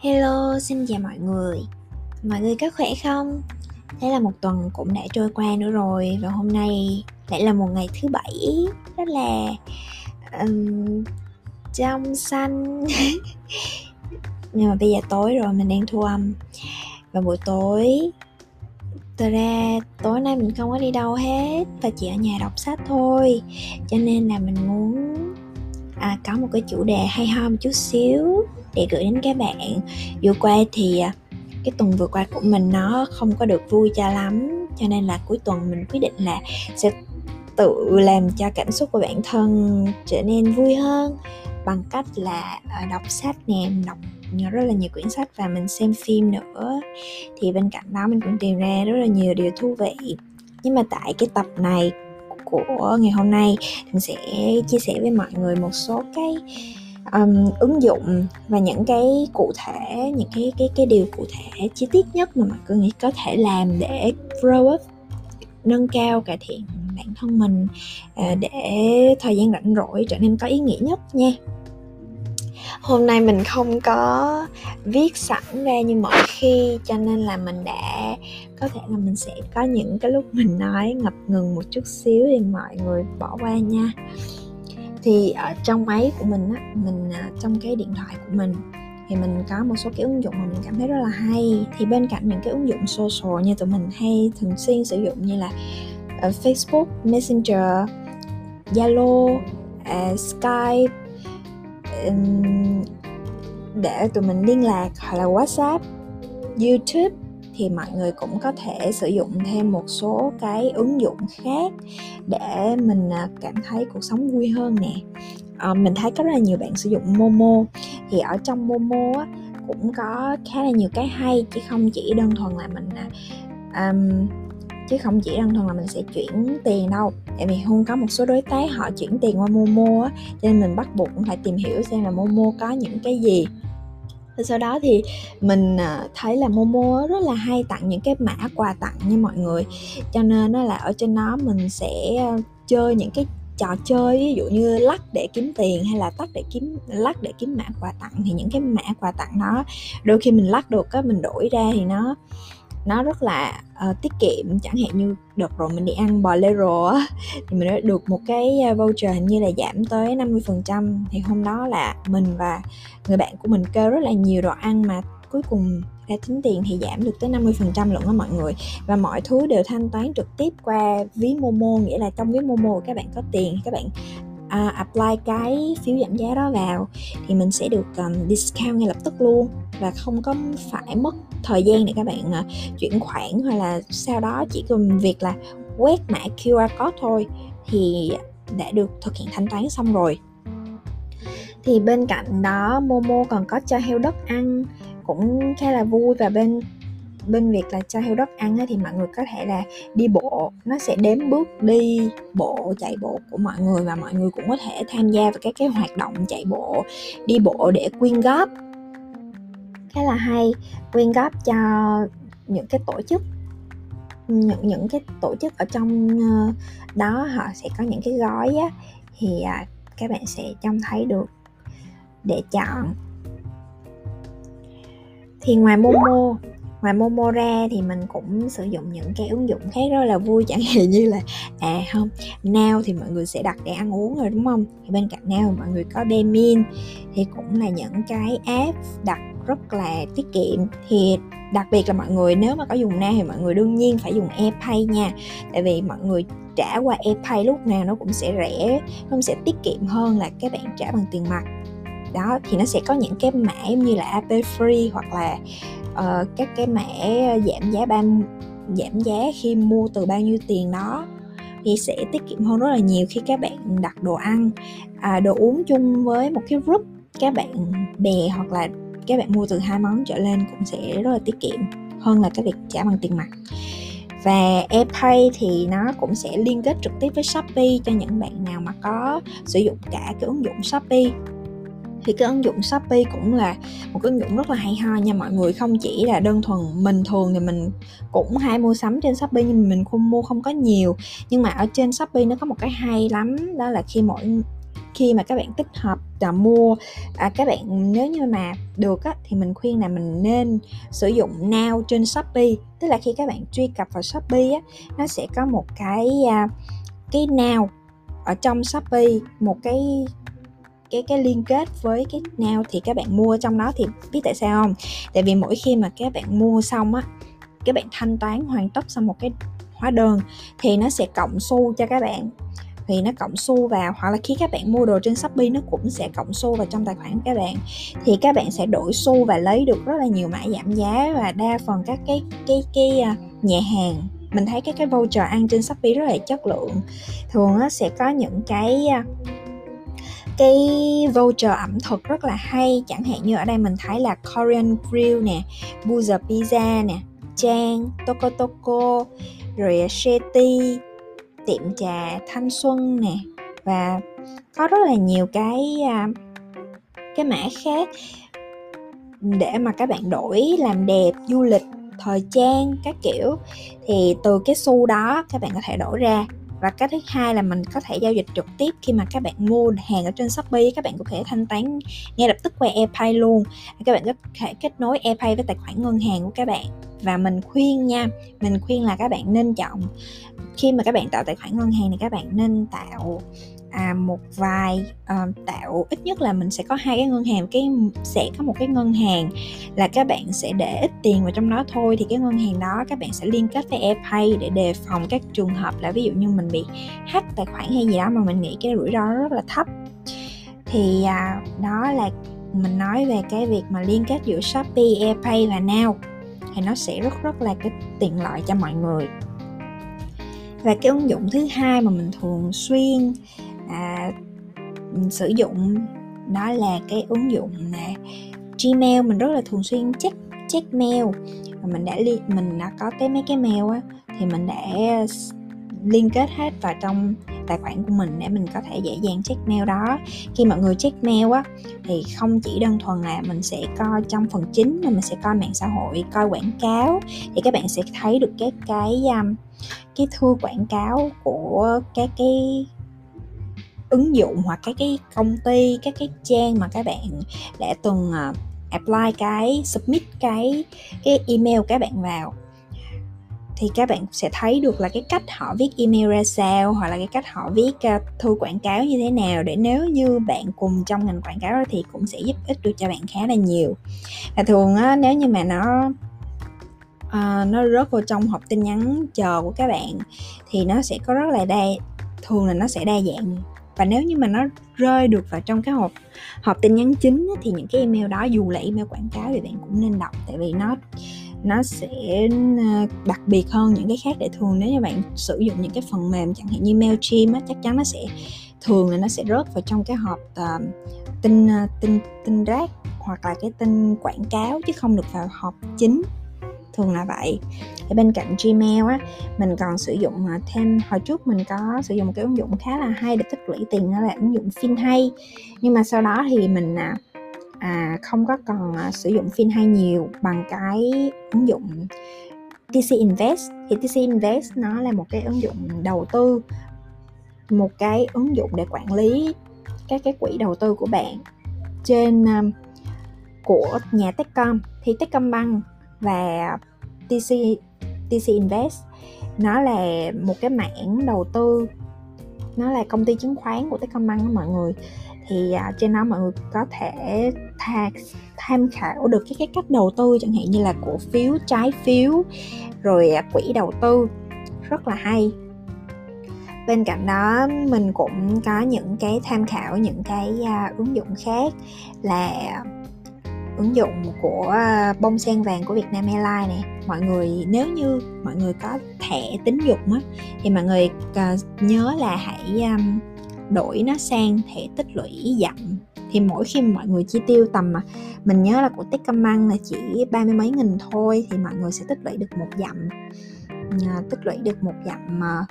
Hello, xin chào mọi người. Mọi người có khỏe không? Thế là một tuần cũng đã trôi qua nữa rồi Và hôm nay lại là một ngày thứ bảy. Rất là um, trong xanh. Nhưng mà bây giờ tối rồi mình đang thu âm. Và buổi tối Thật ra tối nay mình không có đi đâu hết Và chỉ ở nhà đọc sách thôi. Cho nên là mình muốn à, có một cái chủ đề hay ho một chút xíu để gửi đến các bạn. Vừa qua thì à, cái tuần vừa qua của mình nó không có được vui cho lắm cho nên là cuối tuần mình quyết định là sẽ tự làm cho cảm xúc của bản thân trở nên vui hơn bằng cách là à, đọc sách nè đọc rất là nhiều quyển sách và mình xem phim nữa. Thì bên cạnh đó mình cũng tìm ra rất là nhiều điều thú vị. Nhưng mà tại cái tập này của ngày hôm nay mình sẽ chia sẻ với mọi người một số cái um, ứng dụng và những cái cụ thể những cái cái cái điều cụ thể chi tiết nhất mà mọi người có thể làm để grow up nâng cao cải thiện bản thân mình à, để thời gian rảnh rỗi trở nên có ý nghĩa nhất nha hôm nay mình không có viết sẵn ra như mọi khi cho nên là mình đã có thể là mình sẽ có những cái lúc mình nói ngập ngừng một chút xíu thì mọi người bỏ qua nha. Thì ở trong máy của mình á mình à, trong cái điện thoại của mình thì mình có một số cái ứng dụng mà mình cảm thấy rất là hay. Thì bên cạnh những cái ứng dụng social như tụi mình hay thường xuyên sử dụng như là ờ, Facebook, Messenger, Zalo, uh, Skype để tụi mình liên lạc hoặc là WhatsApp, YouTube thì mọi người cũng có thể sử dụng thêm một số cái ứng dụng khác để mình à, cảm thấy cuộc sống vui hơn nè. À, mình thấy có rất là nhiều bạn sử dụng Momo thì ở trong Momo á, cũng có khá là nhiều cái hay chứ không chỉ đơn thuần là mình um, chứ không chỉ đơn thuần là mình sẽ chuyển tiền đâu. Tại vì hung có một số đối tác họ chuyển tiền qua Momo á, cho nên mình bắt buộc cũng phải tìm hiểu xem là Momo có những cái gì. Rồi sau đó thì mình à, thấy là Momo rất là hay tặng những cái mã quà tặng nha mọi người. Cho nên nó là ở trên nó mình sẽ à, chơi những cái trò chơi, ví dụ như lắc để kiếm tiền hay là tắt để kiếm, lắc để kiếm mã quà tặng, thì những cái mã quà tặng đó đôi khi mình lắc được á, mình đổi ra thì nó nó rất là uh, tiết kiệm chẳng hạn như đợt rồi mình đi ăn bò lê á thì mình đã được một cái ờ, voucher hình như là giảm tới 50% thì hôm đó là mình và người bạn của mình kêu rất là nhiều đồ ăn mà cuối cùng ra tính tiền thì giảm được tới 50% lận đó mọi người. Và mọi thứ đều thanh toán trực tiếp qua ví Momo nghĩa là trong ví Momo các bạn có tiền các bạn uh, apply cái phiếu giảm giá đó vào thì mình sẽ được um, discount ngay lập tức luôn và không có phải mất thời gian để các bạn uh, chuyển khoản hoặc là sau đó chỉ cần việc là quét mã QR code thôi thì đã được thực hiện thanh toán xong rồi. Thì bên cạnh đó Momo còn có cho heo đất ăn cũng khá là vui và bên bên việc là cho heo đất ăn thì mọi người có thể là đi bộ. Nó sẽ đếm bước đi, bộ, chạy bộ của mọi người và mọi người cũng có thể tham gia vào các cái hoạt động chạy bộ, đi bộ để quyên góp. Khá là hay, quyên góp cho những cái tổ chức. Những những cái tổ chức ở trong ờ, đó họ sẽ có những cái gói á, thì à, các bạn sẽ trông thấy được để chọn. Thì ngoài Momo ngoài Momo ra thì mình cũng sử dụng những cái ứng dụng khác rất là vui, chẳng hạn như là à không, Now thì mọi người sẽ đặt để ăn uống rồi, đúng không? Thì bên cạnh Now mọi người có Demin thì cũng là những cái app đặt rất là tiết kiệm. Thì đặc biệt là mọi người nếu mà có dùng Now thì mọi người đương nhiên phải dùng AirPay nha. Tại vì mọi người trả qua AirPay lúc nào nó cũng sẽ rẻ, nó cũng sẽ tiết kiệm hơn là các bạn trả bằng tiền mặt đó thì nó sẽ có những cái mã như là AP free hoặc là uh, các cái mã giảm giá ban giảm giá khi mua từ bao nhiêu tiền đó. Thì sẽ tiết kiệm hơn rất là nhiều khi các bạn đặt đồ ăn à, đồ uống chung với một cái group các bạn bè hoặc là các bạn mua từ hai món trở lên cũng sẽ rất là tiết kiệm hơn là cái việc trả bằng tiền mặt. Và AirPay thì nó cũng sẽ liên kết trực tiếp với Shopee cho những bạn nào mà có sử dụng cả cái ứng dụng Shopee thì cái ứng dụng Shopee cũng là một cái ứng dụng rất là hay ho nha mọi người. Không chỉ là đơn thuần mình thường thì mình cũng hay mua sắm trên Shopee nhưng mình không mua không có nhiều. Nhưng mà ở trên Shopee nó có một cái hay lắm đó là khi mỗi khi mà các bạn tích hợp và mua à, các bạn nếu như mà được á, thì mình khuyên là mình nên sử dụng now trên shopee. Tức là khi các bạn truy cập vào shopee á, nó sẽ có một cái à, cái now ở trong shopee một cái cái cái liên kết với cái nào thì các bạn mua trong đó thì biết tại sao không? Tại vì mỗi khi mà các bạn mua xong á, các bạn thanh toán hoàn tất xong một cái hóa đơn thì nó sẽ cộng xu cho các bạn. Thì nó cộng xu vào, hoặc là khi các bạn mua đồ trên Shopee nó cũng sẽ cộng xu vào trong tài khoản của các bạn. Thì các bạn sẽ đổi xu và lấy được rất là nhiều mã giảm giá và đa phần các cái cái cái à, nhà hàng. Mình thấy cái cái voucher ăn trên Shopee rất là chất lượng. Thường nó sẽ có những cái à, cái voucher ẩm thực rất là hay. Chẳng hạn như ở đây mình thấy là Korean Grill nè, Buza Pizza nè Trang Toko Toko, rồi Shetty tiệm trà thanh xuân nè. Và có rất là nhiều cái à, cái mã khác để mà các bạn đổi làm đẹp, du lịch, thời trang các kiểu. Thì từ cái xu đó, các bạn có thể đổi ra và cái thứ hai là mình có thể giao dịch trực tiếp khi mà các bạn mua hàng ở trên shopee, các bạn có thể thanh toán ngay lập tức qua airpay luôn. Các bạn có thể kết nối airpay với tài khoản ngân hàng của các bạn. Và mình khuyên nha, mình khuyên là các bạn nên chọn, khi mà các bạn tạo tài khoản ngân hàng thì các bạn nên tạo à, một vài à, tạo ít nhất là mình sẽ có hai cái ngân hàng cái sẽ có một cái ngân hàng là các bạn sẽ để ít tiền vào trong đó thôi thì cái ngân hàng đó các bạn sẽ liên kết với AirPay để đề phòng các trường hợp là ví dụ như mình bị hack tài khoản hay gì đó mà mình nghĩ cái rủi ro rất là thấp. Thì à, đó là mình nói về cái việc mà liên kết giữa Shopee, AirPay và Now thì nó sẽ rất rất là cái tiện lợi cho mọi người. Và cái ứng dụng thứ hai mà mình thường xuyên à, ừ, sử dụng đó là cái ứng dụng là Gmail mình rất là thường xuyên check check mail. Và mình đã li mình đã có cái mấy cái mail á thì mình đã liên kết hết vào trong tài khoản của mình để mình có thể dễ dàng check mail đó. Khi mọi người check mail á thì không chỉ đơn thuần là mình sẽ coi trong phần chính mà mình sẽ coi mạng xã hội coi quảng cáo thì các bạn sẽ thấy được các cái um, cái thư quảng cáo của các cái ứng dụng hoặc các cái công ty các cái trang mà các bạn đã từng uh, à, apply cái submit cái cái email các bạn vào. Thì các bạn sẽ thấy được là cái cách họ viết email ra sao hoặc là cái cách họ viết uh, thư quảng cáo như thế nào để nếu như bạn cùng trong ngành quảng cáo đó thì cũng sẽ giúp ích được cho bạn khá là nhiều. Và thường á, nếu như mà nó uh, nó rớt vào trong hộp tin nhắn chờ của các bạn thì nó sẽ có rất là đa thường là nó sẽ đa dạng và nếu như mà nó rơi được vào trong cái hộp hộp tin nhắn chính thì những cái email đó dù là email quảng cáo thì bạn cũng nên đọc. Tại vì nó nó sẽ ờ, đặc biệt hơn những cái khác để thường nếu như bạn sử dụng những cái phần mềm chẳng hạn như Mailchimp á, chắc chắn nó sẽ thường là nó sẽ rớt vào trong cái hộp uh, tin uh, tin tin rác hoặc là cái tin quảng cáo chứ không được vào hộp chính thường là vậy. Ở bên cạnh Gmail á mình còn sử dụng à, thêm hồi trước mình có sử dụng một cái ứng dụng khá là hay để tích lũy tiền đó là ứng dụng FinHay. Nhưng mà sau đó thì mình à, à không có còn à, sử dụng FinHay nhiều bằng cái ứng dụng TC Invest. Thì TC Invest nó là một cái ứng dụng đầu tư một cái ứng dụng để quản lý các cái quỹ đầu tư của bạn trên um, của nhà Techcom. Thì Techcombank và TC TC Invest. Nó là một cái mảng đầu tư nó là công ty chứng khoán của Techcombank đó mọi người. Thì à, trên đó mọi người có thể tha, tham khảo được cái, cái cách đầu tư chẳng hạn như là cổ phiếu trái phiếu rồi à, quỹ đầu tư. Rất là hay. Bên cạnh đó mình cũng có những cái tham khảo những cái à, ứng dụng khác là ứng dụng của à, bông sen vàng của Vietnam Airlines này mọi người nếu như mọi người có thẻ tín dụng á thì mọi người à, nhớ là hãy um, đổi nó sang thẻ tích lũy dặm. Thì mỗi khi mọi người chi tiêu tầm mà mình nhớ là của Techcombank là chỉ ba mươi mấy nghìn thôi thì mọi người sẽ tích lũy được một dặm. À, tích lũy được một dặm mà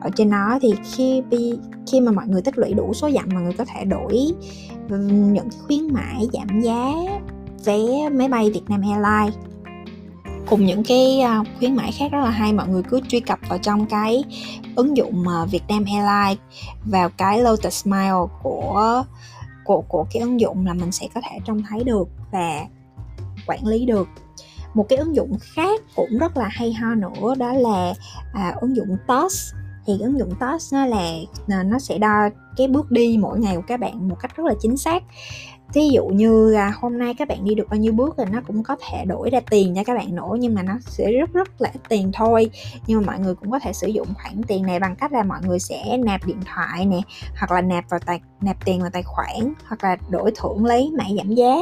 ở trên đó. Thì khi khi mà mọi người tích lũy đủ số dặm mọi người có thể đổi những khuyến mãi giảm giá vé máy bay Vietnam Airlines. Cùng những cái à, khuyến mãi khác rất là hay mọi người cứ truy cập vào trong cái ứng dụng à, Vietnam Airlines vào cái Lotus Smile của của của cái ứng dụng là mình sẽ có thể trông thấy được và quản lý được. Một cái ứng dụng khác cũng rất là hay ho nữa đó là à, ứng dụng TOS thì ứng dụng TOS nó là à, nó sẽ đo cái bước đi mỗi ngày của các bạn một cách rất là chính xác. Ví dụ như là hôm nay các bạn đi được bao nhiêu bước thì nó cũng có thể đổi ra tiền cho các bạn nổ nhưng mà nó sẽ rất rất là ít tiền thôi. Nhưng mà mọi người cũng có thể sử dụng khoản tiền này bằng cách là mọi người sẽ nạp điện thoại nè hoặc là nạp vào tài nạp tiền vào tài khoản hoặc là đổi thưởng lấy mã giảm giá.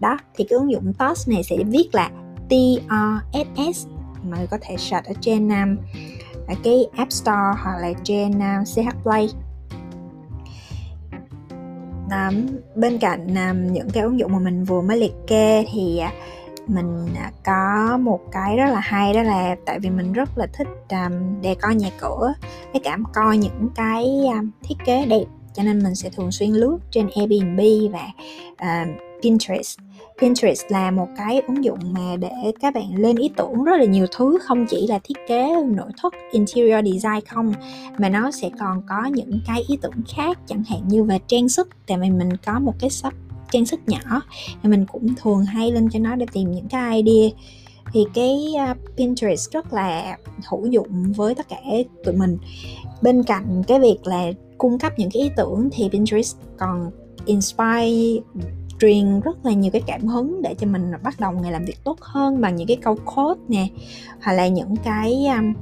Đó thì cái ứng dụng TOS này sẽ viết là TRSS mọi người có thể search ở trên um, ở cái App Store hoặc là trên à, uh, CH Play. Um, bên cạnh um, những cái ứng dụng mà mình vừa mới liệt kê thì uh, mình uh, có một cái rất là hay đó là tại vì mình rất là thích um, đề coi nhà cửa với cảm coi những cái um, thiết kế đẹp cho nên mình sẽ thường xuyên lướt trên Airbnb và uh, Pinterest. Pinterest là một cái ứng dụng mà để các bạn lên ý tưởng rất là nhiều thứ, không chỉ là thiết kế nội thất, interior design không, mà nó sẽ còn có những cái ý tưởng khác, chẳng hạn như về trang sức. Tại vì mình có một cái shop trang sức nhỏ thì mình cũng thường hay lên cho nó để tìm những cái idea. Thì cái à, Pinterest rất là hữu dụng với tất cả tụi mình. Bên cạnh cái việc là cung cấp những cái ý tưởng thì Pinterest còn inspire truyền rất là nhiều cái cảm hứng để cho mình bắt đầu ngày làm việc tốt hơn bằng những cái câu code nè hoặc là những cái um,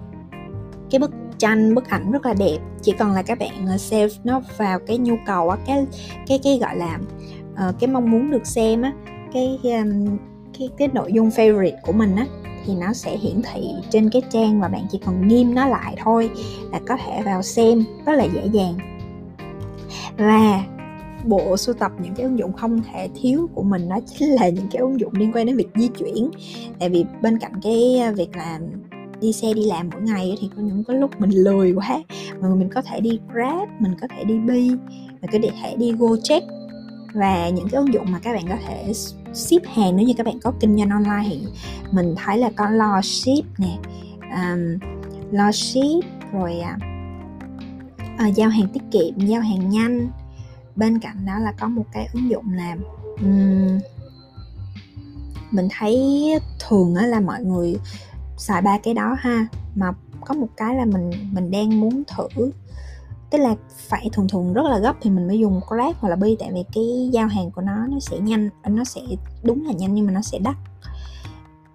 cái bức tranh bức ảnh rất là đẹp. Chỉ cần là các bạn ờ, save nó vào cái nhu cầu á cái cái cái gọi là uh, cái mong muốn được xem á cái um, cái cái nội dung favorite của mình á thì nó sẽ hiển thị trên cái trang và bạn chỉ cần ghim nó lại thôi là có thể vào xem rất là dễ dàng. Và bộ sưu tập những cái ứng dụng không thể thiếu của mình đó chính là những cái ứng dụng liên quan đến việc di chuyển. Tại vì bên cạnh cái việc là đi xe đi làm mỗi ngày thì có những cái lúc mình lười quá mà mình có thể đi grab mình có thể đi bi mình có thể đi gojek. Và những cái ứng dụng mà các bạn có thể ship hàng nếu như các bạn có kinh doanh online thì mình thấy là có lo ship nè um, lo ship rồi uh, uh, giao hàng tiết kiệm giao hàng nhanh bên cạnh đó là có một cái ứng dụng là um, mình thấy thường á là mọi người xài ba cái đó ha mà có một cái là mình mình đang muốn thử. Tức là phải thường thường rất là gấp thì mình mới dùng Grab hoặc là Bi tại vì cái giao hàng của nó nó sẽ nhanh nó sẽ đúng là nhanh nhưng mà nó sẽ đắt.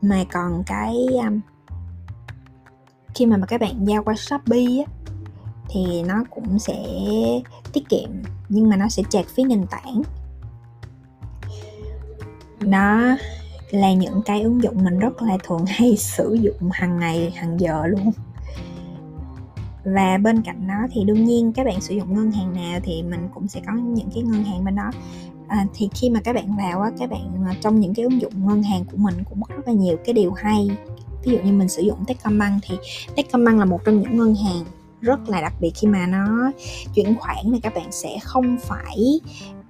Mà còn cái um, khi mà mà các bạn giao qua Shopee á thì nó cũng sẽ tiết kiệm nhưng mà nó sẽ chạc phí nền tảng. Nó là những cái ứng dụng mình rất là thường hay sử dụng hàng ngày hàng giờ luôn. Và bên cạnh đó thì đương nhiên các bạn sử dụng ngân hàng nào thì mình cũng sẽ có những cái ngân hàng bên đó. À, thì khi mà các bạn vào á các bạn à, trong những cái ứng dụng ngân hàng của mình cũng rất là nhiều cái điều hay. Ví dụ như mình sử dụng Techcombank thì Techcombank là một trong những ngân hàng rất là đặc biệt khi mà nó chuyển khoản thì các bạn sẽ không phải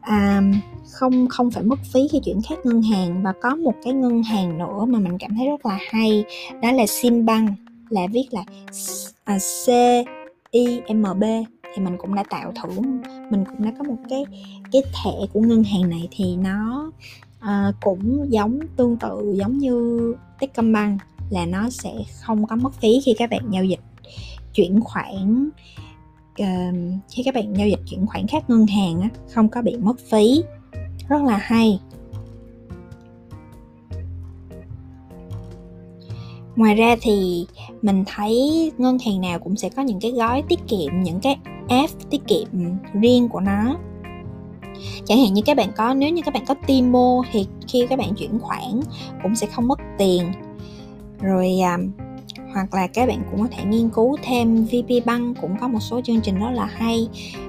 um, không không phải mất phí khi chuyển khác ngân hàng. Và có một cái ngân hàng nữa mà mình cảm thấy rất là hay đó là Simbank là viết là à, C I M B. Thì mình cũng đã tạo thử mình cũng đã có một cái cái thẻ của ngân hàng này thì nó uh, cũng giống tương tự giống như Techcombank là nó sẽ không có mất phí khi các bạn giao dịch chuyển khoản uh, khi các bạn giao dịch chuyển khoản khác ngân hàng á, không có bị mất phí. Rất là hay. Ngoài ra thì mình thấy ngân hàng nào cũng sẽ có những cái gói tiết kiệm những cái app tiết kiệm riêng của nó. Chẳng hạn như các bạn có nếu như các bạn có Timo thì khi các bạn chuyển khoản cũng sẽ không mất tiền. Rồi um, hoặc là các bạn cũng có thể nghiên cứu thêm VP Bank cũng có một số chương trình rất là hay.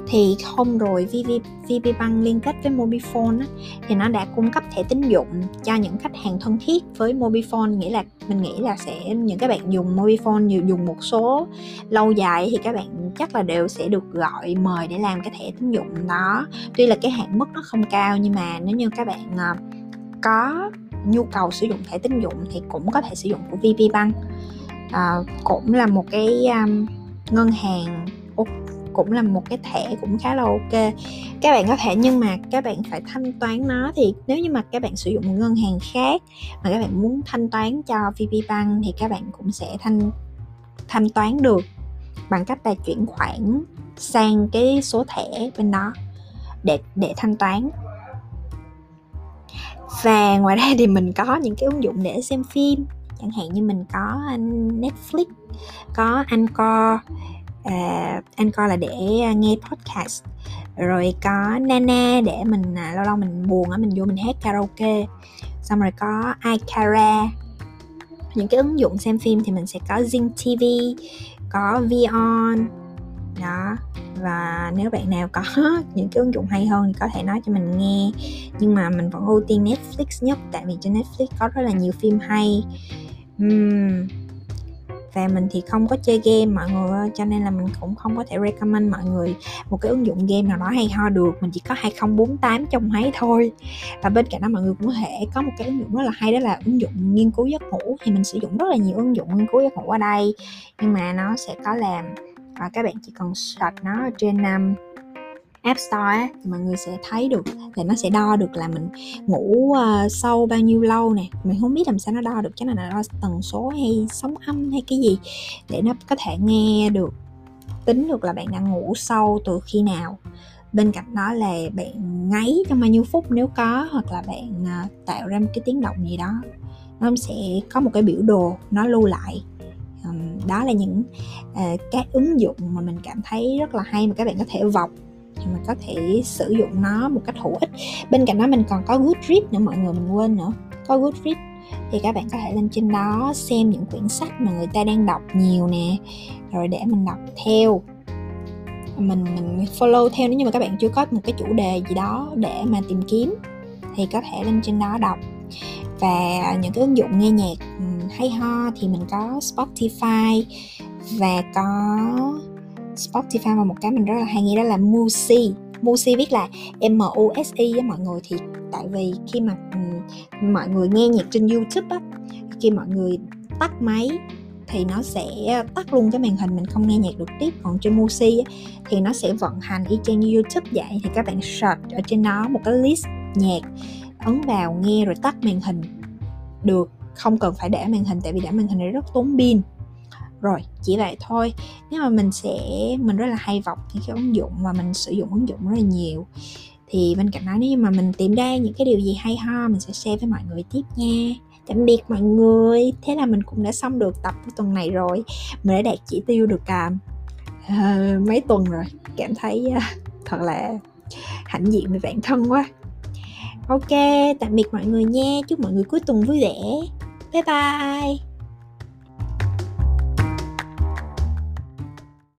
Thì hôm rồi VP, VP Bank liên kết với Mobifone á, thì nó đã cung cấp thẻ tín dụng cho những khách hàng thân thiết với Mobifone. Nghĩa là mình nghĩ là sẽ những các bạn dùng Mobifone dùng một số lâu dài thì các bạn chắc là đều sẽ được gọi mời để làm cái thẻ tín dụng đó. Tuy là cái hạn mức nó không cao nhưng mà nếu như các bạn ờ, có nhu cầu sử dụng thẻ tín dụng thì cũng có thể sử dụng của VP Bank à, cũng là một cái um, ngân hàng cũng là một cái thẻ cũng khá là ok. Các bạn có thể nhưng mà các bạn phải thanh toán nó thì nếu như mà các bạn sử dụng một ngân hàng khác mà các bạn muốn thanh toán cho VP Bank thì các bạn cũng sẽ thanh thanh toán được bằng cách là chuyển khoản sang cái số thẻ bên đó để để thanh toán. Và ngoài ra thì mình có những cái ứng dụng để xem phim chẳng hạn như mình có Netflix có Anchor uh, Anchor là để à, nghe podcast rồi có Nana để mình à, lâu lâu mình buồn á mình vô mình hát karaoke xong rồi có iCara những cái ứng dụng xem phim thì mình sẽ có Zing TV có Vion đó. Và nếu bạn nào có những cái ứng dụng hay hơn thì có thể nói cho mình nghe. Nhưng mà mình vẫn ưu tiên Netflix nhất tại vì trên Netflix có rất là nhiều phim hay uhm. và mình thì không có chơi game mọi người cho nên là mình cũng không có thể recommend mọi người một cái ứng dụng game nào đó hay ho được. Mình chỉ có 2048 trong máy thôi. Và bên cạnh đó mọi người cũng có thể có một cái ứng dụng rất là hay đó là ứng dụng nghiên cứu giấc ngủ. Thì mình sử dụng rất là nhiều ứng dụng nghiên cứu giấc ngủ ở đây. Nhưng mà nó sẽ có làm và các bạn chỉ cần search nó ở trên um, App Store thì mọi người sẽ thấy được thì nó sẽ đo được là mình ngủ uh, sâu bao nhiêu lâu nè. Mình không biết làm sao nó đo được chắc là nó đo tần số hay sóng âm hay cái gì để nó có thể nghe được tính được là bạn đang ngủ sâu từ khi nào. Bên cạnh đó là bạn ngáy trong bao nhiêu phút nếu có hoặc là bạn uh, tạo ra một cái tiếng động gì đó. Nó sẽ có một cái biểu đồ nó lưu lại. Um, đó là những uh, các ứng dụng mà mình cảm thấy rất là hay mà các bạn có thể vọc thì mình có thể sử dụng nó một cách hữu ích. Bên cạnh đó mình còn có Goodreads nữa, mọi người mình quên nữa. Có Goodreads thì các bạn có thể lên trên đó xem những quyển sách mà người ta đang đọc nhiều nè, rồi để mình đọc theo. Mình mình follow theo, nếu như mà các bạn chưa có một cái chủ đề gì đó để mà tìm kiếm thì có thể lên trên đó đọc. Và những cái ứng dụng nghe nhạc hay ho thì mình có Spotify và có Spotify và một cái mình rất là hay nghe đó là Musi. Musi viết là M U S I với mọi người thì tại vì khi mà um, mọi người nghe nhạc trên YouTube á khi mọi người tắt máy thì nó sẽ tắt luôn cái màn hình mình không nghe nhạc được tiếp. Còn trên Musi á, thì nó sẽ vận hành y chang như YouTube vậy thì các bạn search ở trên đó một cái list nhạc ấn vào nghe rồi tắt màn hình. Được không cần phải để màn hình tại vì để màn hình này rất tốn pin rồi chỉ vậy thôi. Nếu mà mình sẽ mình rất là hay vọc những cái ứng dụng và mình sử dụng ứng dụng rất là nhiều thì bên cạnh đó nếu mà mình tìm ra những cái điều gì hay ho mình sẽ share với mọi người tiếp nha. Tạm biệt mọi người. Thế là mình cũng đã xong được tập của tuần này rồi. Mình đã đạt chỉ tiêu được à, uh, mấy tuần rồi. Cảm thấy uh, thật là hãnh diện về bản thân quá. Ok tạm biệt mọi người nha. Chúc mọi người cuối tuần vui vẻ. Bye bye.